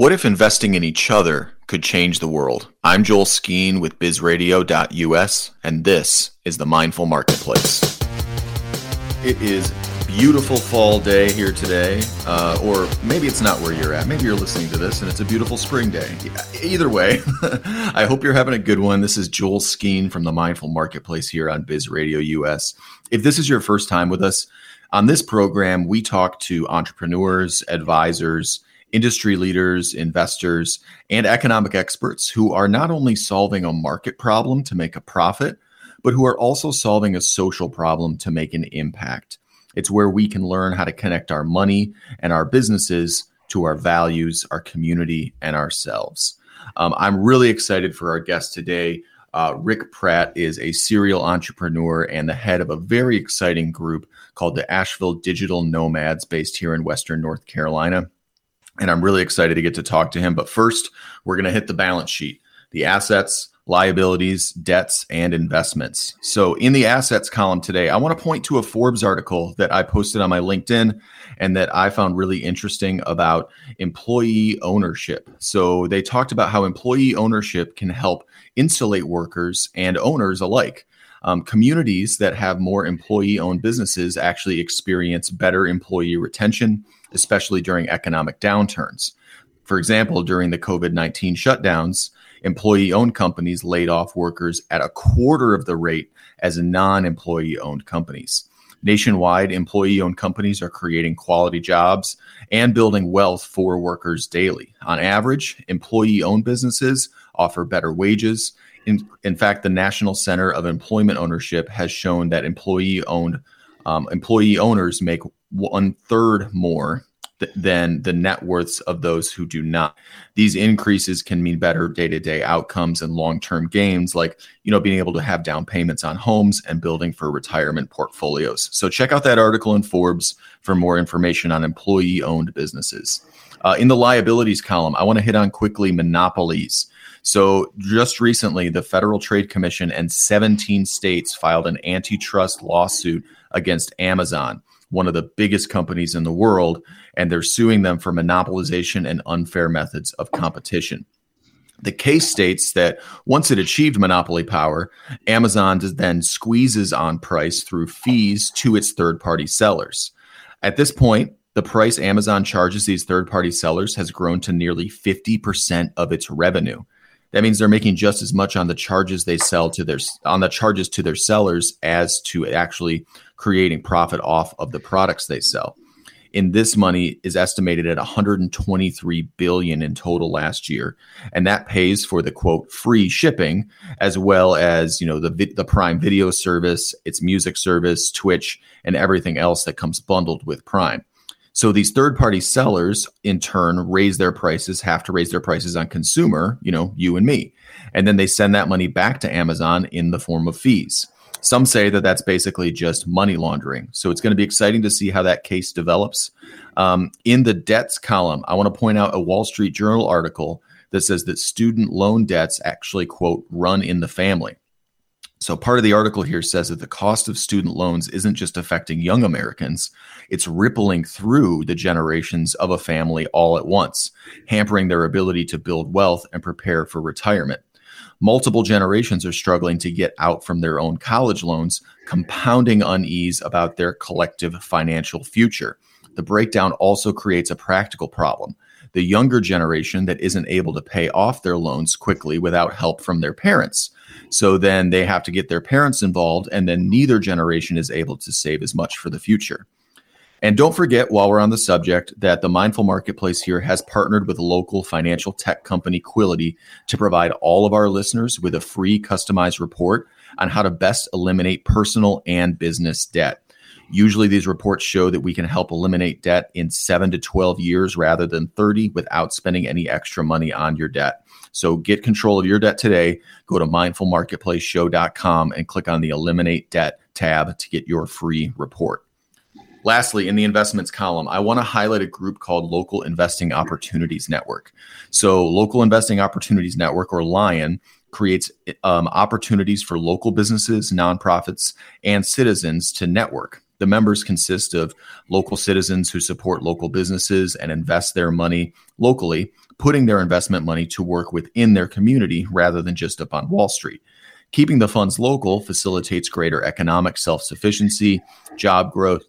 What if investing in each other could change the world? I'm Joel Skeen with bizradio.us, and this is the Mindful Marketplace. It is beautiful fall day here today, uh, or maybe it's not where you're at. Maybe you're listening to this and it's a beautiful spring day. Either way, I hope you're having a good one. This is Joel Skeen from the Mindful Marketplace here on Biz Radio US. If this is your first time with us on this program, we talk to entrepreneurs, advisors, industry leaders, investors, and economic experts who are not only solving a market problem to make a profit, but who are also solving a social problem to make an impact. It's where we can learn how to connect our money and our businesses to our values, our community, and ourselves. Um, I'm really excited for our guest today. Uh, Ric Pratte is a serial entrepreneur and the head of a very exciting group called the Asheville Digital Nomads, based here in Western North Carolina and I'm really excited to get to talk to him. But first, we're going to hit the balance sheet, the assets, liabilities, debts, and investments. So, in the assets column today, I want to point to a Forbes article that I posted on my LinkedIn and that I found really interesting about employee ownership. So, they talked about how employee ownership can help insulate workers and owners alike. Um, communities that have more employee owned businesses actually experience better employee retention especially during economic downturns. For example, during the COVID 19 shutdowns, employee owned companies laid off workers at a quarter of the rate as non employee owned companies. Nationwide, employee owned companies are creating quality jobs and building wealth for workers daily. On average, employee owned businesses offer better wages. In, in fact, the National Center of Employment Ownership has shown that employee owned um, employee owners make one third more th- than the net worths of those who do not. These increases can mean better day to day outcomes and long term gains, like you know being able to have down payments on homes and building for retirement portfolios. So check out that article in Forbes for more information on employee owned businesses. Uh, in the liabilities column, I want to hit on quickly monopolies. So, just recently, the Federal Trade Commission and 17 states filed an antitrust lawsuit against Amazon, one of the biggest companies in the world, and they're suing them for monopolization and unfair methods of competition. The case states that once it achieved monopoly power, Amazon then squeezes on price through fees to its third party sellers. At this point, the price Amazon charges these third party sellers has grown to nearly 50% of its revenue. That means they're making just as much on the charges they sell to their on the charges to their sellers as to actually creating profit off of the products they sell. And this money is estimated at 123 billion in total last year, and that pays for the quote free shipping as well as you know the the Prime Video service, its music service, Twitch, and everything else that comes bundled with Prime. So these third party sellers in turn raise their prices, have to raise their prices on consumer, you know, you and me. And then they send that money back to Amazon in the form of fees. Some say that that's basically just money laundering. So it's going to be exciting to see how that case develops. Um, in the debts column, I want to point out a Wall Street Journal article that says that student loan debts actually, quote, run in the family. So, part of the article here says that the cost of student loans isn't just affecting young Americans, it's rippling through the generations of a family all at once, hampering their ability to build wealth and prepare for retirement. Multiple generations are struggling to get out from their own college loans, compounding unease about their collective financial future. The breakdown also creates a practical problem the younger generation that isn't able to pay off their loans quickly without help from their parents. So then they have to get their parents involved, and then neither generation is able to save as much for the future. And don't forget, while we're on the subject, that the Mindful Marketplace here has partnered with local financial tech company Quility to provide all of our listeners with a free customized report on how to best eliminate personal and business debt. Usually, these reports show that we can help eliminate debt in seven to 12 years rather than 30 without spending any extra money on your debt. So get control of your debt today. Go to mindfulmarketplaceshow.com and click on the Eliminate Debt tab to get your free report. Lastly, in the investments column, I want to highlight a group called Local Investing Opportunities Network. So, Local Investing Opportunities Network, or LION, creates um, opportunities for local businesses, nonprofits, and citizens to network. The members consist of local citizens who support local businesses and invest their money locally, putting their investment money to work within their community rather than just up on Wall Street. Keeping the funds local facilitates greater economic self sufficiency, job growth,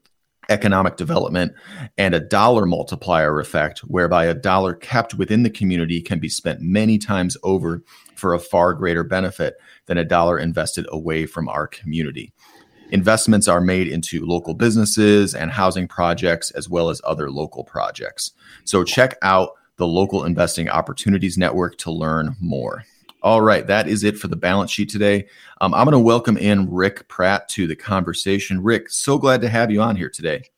economic development, and a dollar multiplier effect, whereby a dollar kept within the community can be spent many times over for a far greater benefit than a dollar invested away from our community. Investments are made into local businesses and housing projects, as well as other local projects. So check out the Local Investing Opportunities Network to learn more. All right, that is it for the balance sheet today. Um, I'm going to welcome in Ric Pratte to the conversation. Ric, so glad to have you on here today.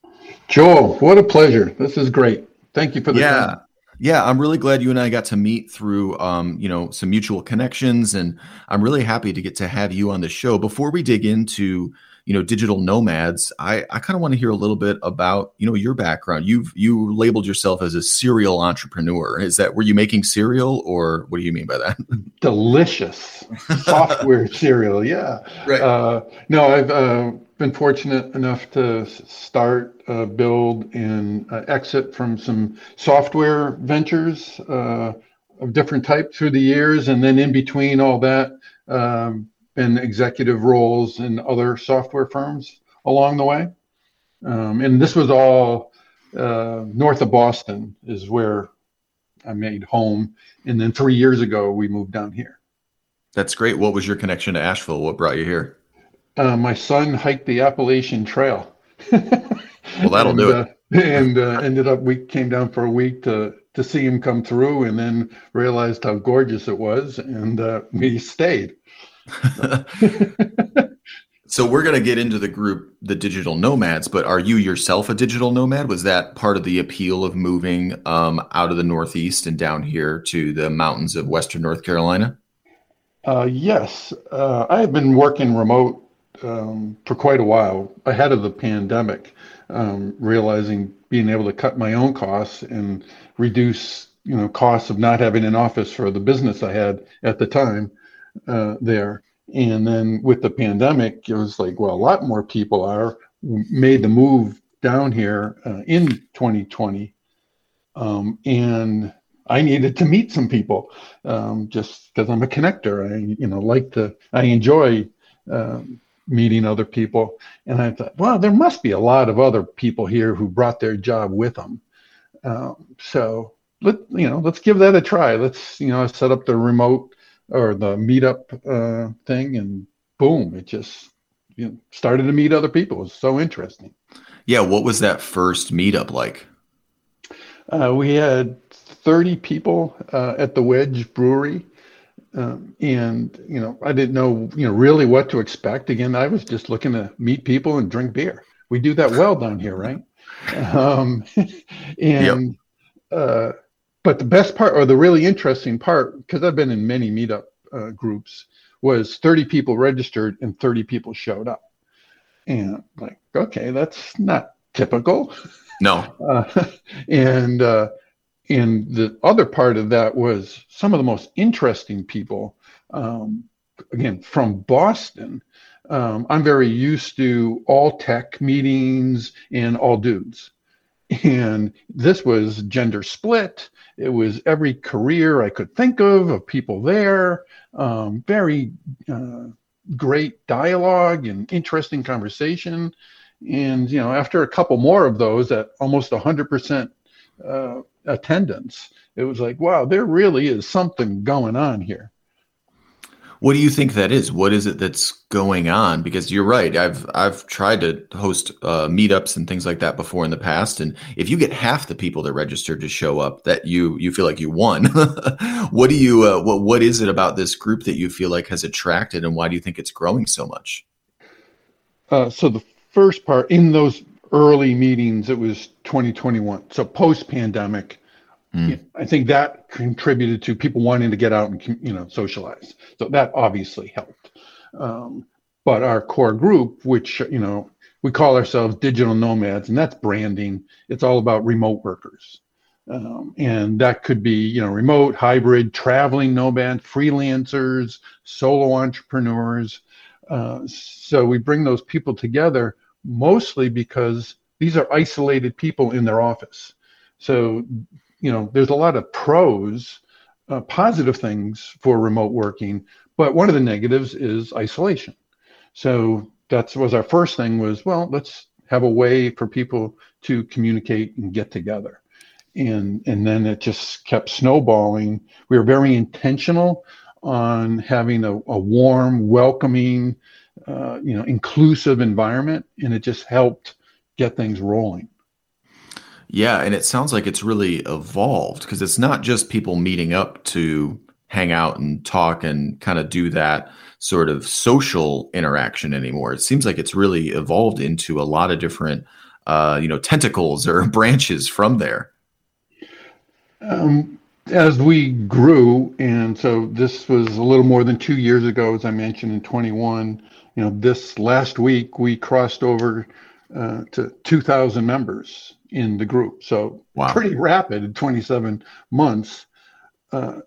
Joel, what a pleasure. This is great. Thank you for the yeah. time. Yeah, I'm really glad you and I got to meet through, um, you know, some mutual connections, and I'm really happy to get to have you on the show. Before we dig into you know digital nomads i i kind of want to hear a little bit about you know your background. You've you labeled yourself as a serial entrepreneur. Is that were you making cereal or what do you mean by that? Delicious. Software cereal yeah. Right. Uh, no i've uh, been fortunate enough to start uh, build and uh, exit from some software ventures uh, of different type through the years and then in between all that um, been executive roles in other software firms along the way. Um, and this was all uh, north of Boston, is where I made home. And then three years ago, we moved down here. That's great. What was your connection to Asheville? What brought you here? Uh, my son hiked the Appalachian Trail. well, that'll and, do it. Uh, and uh, ended up, we came down for a week to to see him come through, and then realized how gorgeous it was, and uh, we stayed. so we're going to get into the group the digital nomads but are you yourself a digital nomad? Was that part of the appeal of moving um, out of the northeast and down here to the mountains of western north carolina? Uh, yes. Uh, i have been working remote um, for quite a while ahead of the pandemic um, realizing being able to cut my own costs and reduce you know costs of not having an office for the business i had at the time uh, there. And then with the pandemic, it was like, well, a lot more people are made the move down here uh, in 2020. Um, and I needed to meet some people um, just because I'm a connector. I, you know, like to, I enjoy um, meeting other people. And I thought, well, there must be a lot of other people here who brought their job with them. Um, so let you know, let's give that a try. Let's you know, set up the remote or the meetup uh, thing, and boom, it just you know, started to meet other people. It was so interesting. Yeah, what was that first meetup like? Uh, we had 30 people uh, at the Wedge Brewery. Um, and you know, I didn't know you know really what to expect. Again, I was just looking to meet people and drink beer. We do that well down here, right? Um, and yep. uh, but the best part, or the really interesting part, because I've been in many meetup uh, groups, was 30 people registered and 30 people showed up. And like, okay, that's not typical. No. Uh, and uh, and the other part of that was some of the most interesting people. Um, again, from Boston. Um, I'm very used to all tech meetings and all dudes. And this was gender split. It was every career I could think of of people there. Um, very uh, great dialogue and interesting conversation. And you know, after a couple more of those at almost 100% uh, attendance, it was like, wow, there really is something going on here. What do you think that is? What is it that's going on? Because you're right. I've I've tried to host uh, meetups and things like that before in the past, and if you get half the people that registered to show up, that you you feel like you won. what do you uh, what what is it about this group that you feel like has attracted, and why do you think it's growing so much? Uh, so the first part, in those early meetings, it was 2021. So post pandemic, mm. I think that contributed to people wanting to get out and you know socialize. So that obviously helped. Um, but our core group, which you know we call ourselves digital nomads, and that's branding. It's all about remote workers. Um, and that could be, you know, remote, hybrid, traveling nomad, freelancers, solo entrepreneurs. Uh, so we bring those people together mostly because these are isolated people in their office. So, you know, there's a lot of pros, uh, positive things for remote working, but one of the negatives is isolation. So that was our first thing was, well, let's have a way for people to communicate and get together and and then it just kept snowballing. We were very intentional on having a, a warm, welcoming, uh, you know, inclusive environment, and it just helped get things rolling. Yeah, and it sounds like it's really evolved because it's not just people meeting up to hang out and talk and kind of do that sort of social interaction anymore. It seems like it's really evolved into a lot of different, uh, you know, tentacles or branches from there. Um, as we grew, and so this was a little more than two years ago, as I mentioned in 21. You know, this last week we crossed over uh, to 2,000 members in the group. So wow. pretty rapid in 27 months. Uh,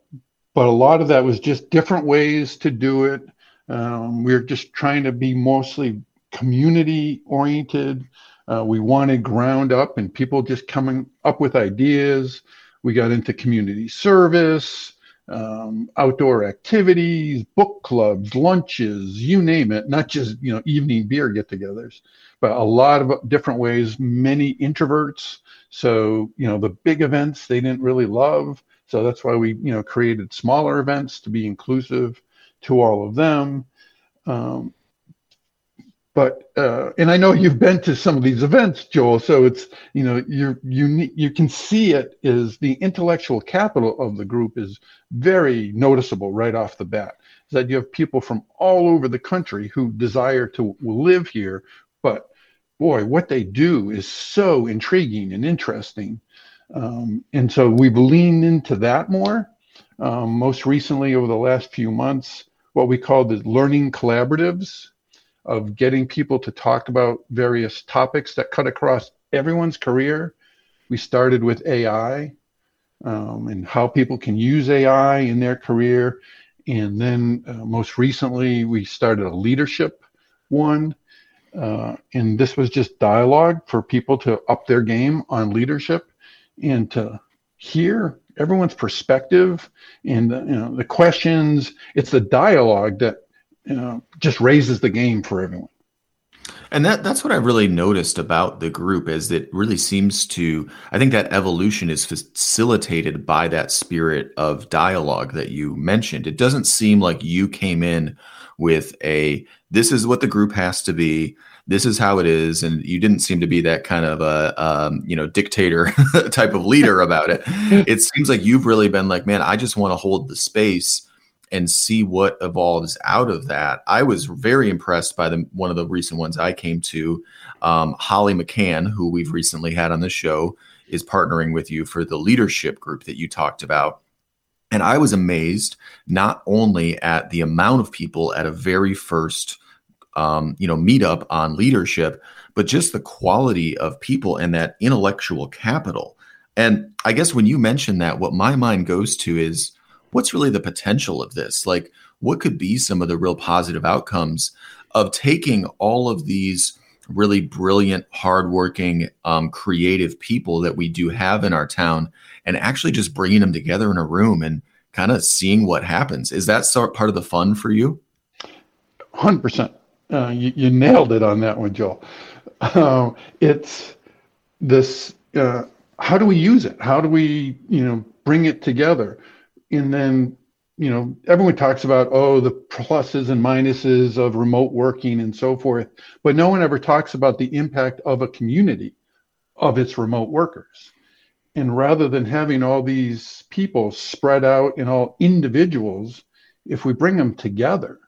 but a lot of that was just different ways to do it. Um, we are just trying to be mostly community oriented. Uh, we wanted ground up and people just coming up with ideas. We got into community service, um, outdoor activities, book clubs, lunches, you name it, not just, you know, evening beer get togethers, but a lot of different ways, many introverts. So, you know, the big events they didn't really love. So that's why we, you know, created smaller events to be inclusive to all of them. Um, but uh, and I know you've been to some of these events, Joel. So it's you know you're you you can see it is the intellectual capital of the group is very noticeable right off the bat. Is that you have people from all over the country who desire to live here, but boy, what they do is so intriguing and interesting. Um, and so we've leaned into that more. Um, most recently, over the last few months, what we call the learning collaboratives of getting people to talk about various topics that cut across everyone's career. We started with AI um, and how people can use AI in their career. And then uh, most recently, we started a leadership one. Uh, and this was just dialogue for people to up their game on leadership and to hear everyone's perspective and the, you know the questions it's the dialogue that you know, just raises the game for everyone. And that that's what I've really noticed about the group is that really seems to I think that evolution is facilitated by that spirit of dialogue that you mentioned. It doesn't seem like you came in with a this is what the group has to be this is how it is and you didn't seem to be that kind of a um, you know dictator type of leader about it it seems like you've really been like man i just want to hold the space and see what evolves out of that. I was very impressed by the one of the recent ones I came to. Um, Holly McCann, who we've recently had on the show, is partnering with you for the leadership group that you talked about. And I was amazed not only at the amount of people at a very first, um, you know, meetup on leadership, but just the quality of people and that intellectual capital. And I guess when you mention that, what my mind goes to is what's really the potential of this? Like, what could be some of the real positive outcomes of taking all of these really brilliant, hardworking, um, creative people that we do have in our town and actually just bringing them together in a room and kind of seeing what happens? Is that sort part of the fun for you? 100%. Uh, you, you, nailed it on that one, Joel. Uh, it's this uh, how do we use it? How do we, you know, bring it together? and then you know everyone talks about oh the pluses and minuses of remote working and so forth but no one ever talks about the impact of a community of its remote workers and rather than having all these people spread out in all individuals if we bring them together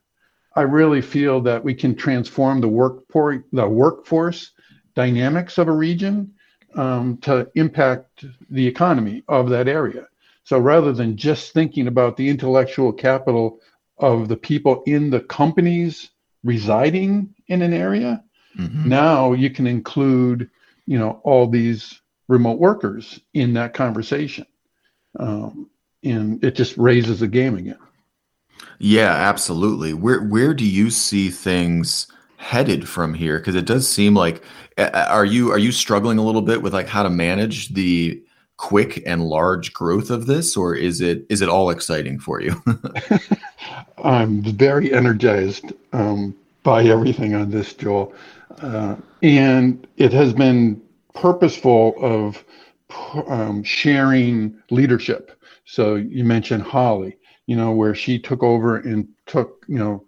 I really feel that we can transform the work the workforce dynamics of a region um, to impact the economy of that area. So rather than just thinking about the intellectual capital of the people in the companies residing in an area, mm-hmm. now you can include, you know, all these remote workers in that conversation, um, and it just raises the game again. Yeah, absolutely. Where where do you see things headed from here? Because it does seem like are you are you struggling a little bit with like how to manage the quick and large growth of this, or is it is it all exciting for you? I'm very energized um, by everything on this, Joel, uh, and it has been purposeful of um, sharing leadership. So you mentioned Holly, you know, where she took over and took, you know,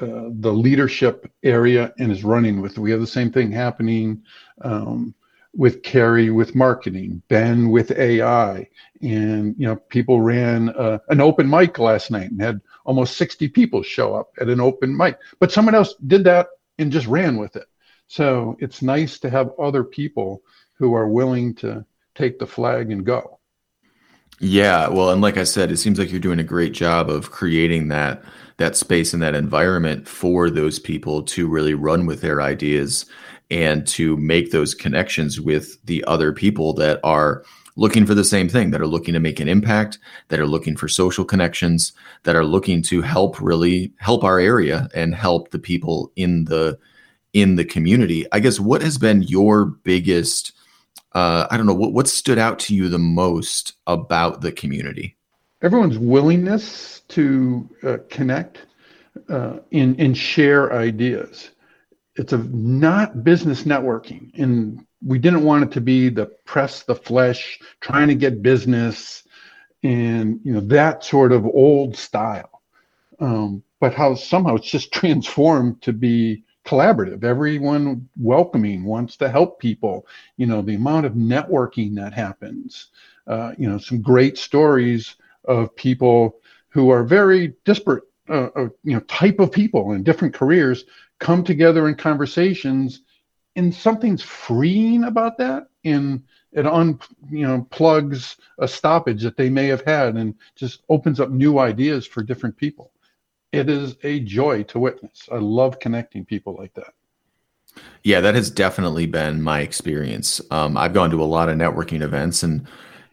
uh, the leadership area and is running with. We have the same thing happening um, with Carrie with marketing, Ben with AI, and you know people ran uh, an open mic last night and had almost 60 people show up at an open mic. But someone else did that and just ran with it. So it's nice to have other people who are willing to take the flag and go. Yeah, well, and like I said, it seems like you're doing a great job of creating that that space and that environment for those people to really run with their ideas and to make those connections with the other people that are looking for the same thing that are looking to make an impact that are looking for social connections that are looking to help really help our area and help the people in the in the community. I guess what has been your biggest uh, i don't know what, what stood out to you the most about the community? Everyone's willingness to uh, connect uh, and, and share ideas. It's a not business networking and we didn't want it to be the press the flesh trying to get business and you know that sort of old style. Um, but how somehow it's just transformed to be collaborative everyone welcoming wants to help people. You know the amount of networking that happens uh, you know some great stories of people who are very disparate uh, uh, you know type of people in different careers come together in conversations and something's freeing about that and it un you know plugs a stoppage that they may have had and just opens up new ideas for different people it is a joy to witness i love connecting people like that yeah that has definitely been my experience um, i've gone to a lot of networking events and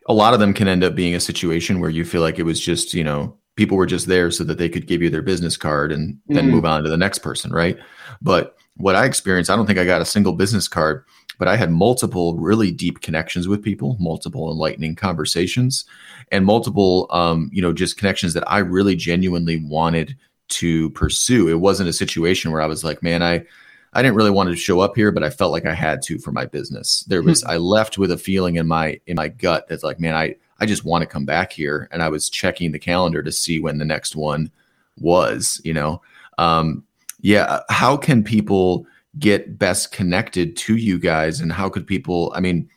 a lot of them can end up being a situation where you feel like it was just you know people were just there so that they could give you their business card and then mm-hmm. move on to the next person, right? But what I experienced, I don't think I got a single business card, but I had multiple really deep connections with people, multiple enlightening conversations, and multiple, um, you know, just connections that I really genuinely wanted to pursue. It wasn't a situation where I was like, man, I, I didn't really want to show up here, but I felt like I had to for my business. There was, mm-hmm. I left with a feeling in my in my gut that's like, man, I I just want to come back here. And I was checking the calendar to see when the next one was, you know. Um, yeah, how can people get best connected to you guys and how could people I mean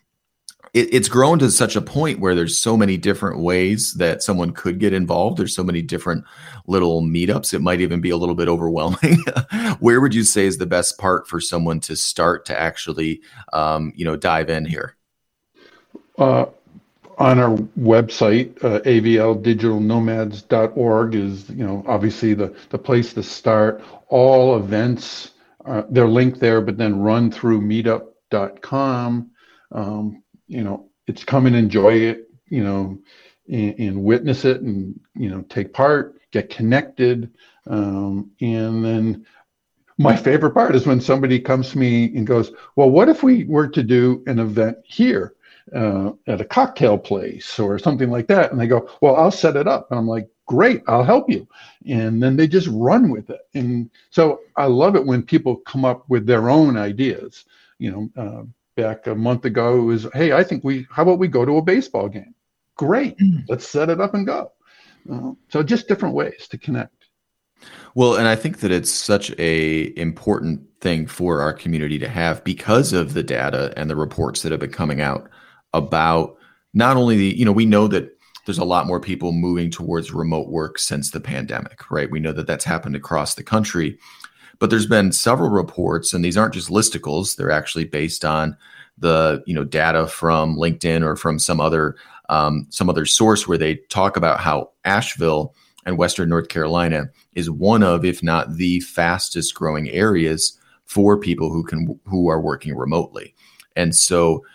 it, it's grown to such a point where there's so many different ways that someone could get involved. There's so many different little meetups. It might even be a little bit overwhelming. Where would you say is the best part for someone to start to actually, um, you know, dive in here? Uh, on our website, uh, avldigitalnomads.org is, you know, obviously the, the place to start. All events, uh, they're linked there, but then run through meetup.com. Um, you know, it's come and enjoy it, you know, and, and, witness it and, you know, take part, get connected. Um, and then my favorite part is when somebody comes to me and goes, well, what if we were to do an event here? uh, at a cocktail place or something like that. And they go, Well, I'll set it up. And I'm like, Great, I'll help you. And then they just run with it. And so I love it when people come up with their own ideas. You know, uh, back a month ago, it was, Hey, I think we, how about we go to a baseball game? Great, mm. let's set it up and go. Uh, so just different ways to connect. Well, and I think that it's such a important thing for our community to have because of the data and the reports that have been coming out about not only the, you know, we know that there's a lot more people moving towards remote work since the pandemic, right? We know that that's happened across the country. But there's been several reports, and these aren't just listicles, they're actually based on the you know data from LinkedIn or from some other um, some other source where they talk about how Asheville and Western North Carolina is one of, if not the fastest growing areas for people who can who are working remotely. And so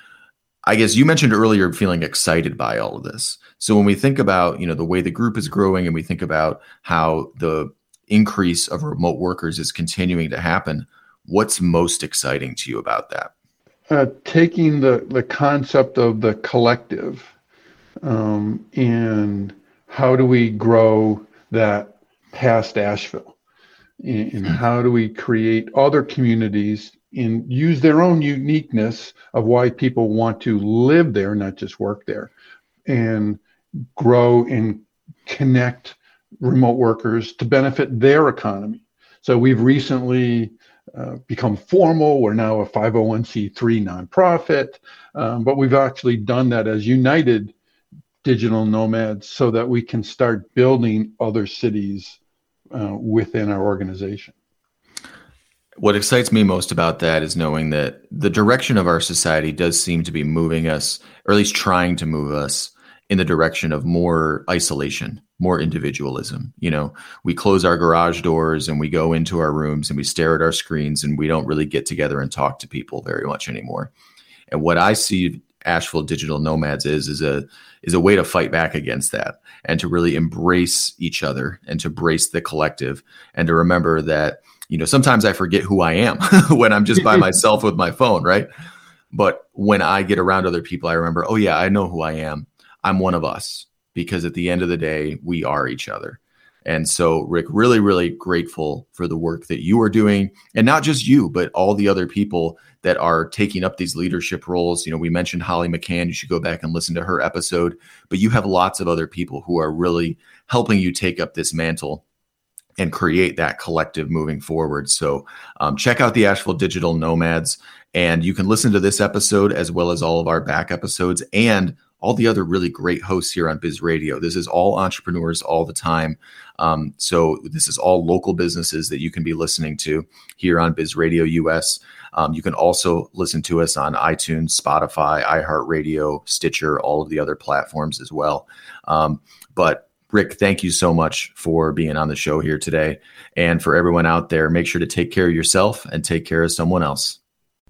I guess you mentioned earlier feeling excited by all of this. So when we think about, you know, the way the group is growing and we think about how the increase of remote workers is continuing to happen, what's most exciting to you about that? Uh, taking the, the concept of the collective um, and how do we grow that past Asheville? And, and how do we create other communities and use their own uniqueness of why people want to live there, not just work there, and grow and connect remote workers to benefit their economy. So we've recently uh, become formal. We're now a 501c3 nonprofit, um, but we've actually done that as United Digital Nomads so that we can start building other cities uh, within our organization. What excites me most about that is knowing that the direction of our society does seem to be moving us, or at least trying to move us in the direction of more isolation, more individualism. You know, we close our garage doors and we go into our rooms and we stare at our screens and we don't really get together and talk to people very much anymore. And what I see Asheville Digital Nomads is is a is a way to fight back against that and to really embrace each other and to embrace the collective and to remember that you know, sometimes I forget who I am when I'm just by myself with my phone, right? But when I get around other people, I remember, oh, yeah, I know who I am. I'm one of us because at the end of the day, we are each other. And so, Ric, really, really grateful for the work that you are doing. And not just you, but all the other people that are taking up these leadership roles. You know, we mentioned Holly McCann. You should go back and listen to her episode. But you have lots of other people who are really helping you take up this mantle and create that collective moving forward. So um, check out the Asheville Digital Nomads, and you can listen to this episode as well as all of our back episodes and all the other really great hosts here on Biz Radio. This is all entrepreneurs all the time. Um, so this is all local businesses that you can be listening to here on Biz Radio US. Um, you can also listen to us on iTunes, Spotify, iHeartRadio, Stitcher, all of the other platforms as well. Um, but Ric, thank you so much for being on the show here today. And for everyone out there, make sure to take care of yourself and take care of someone else.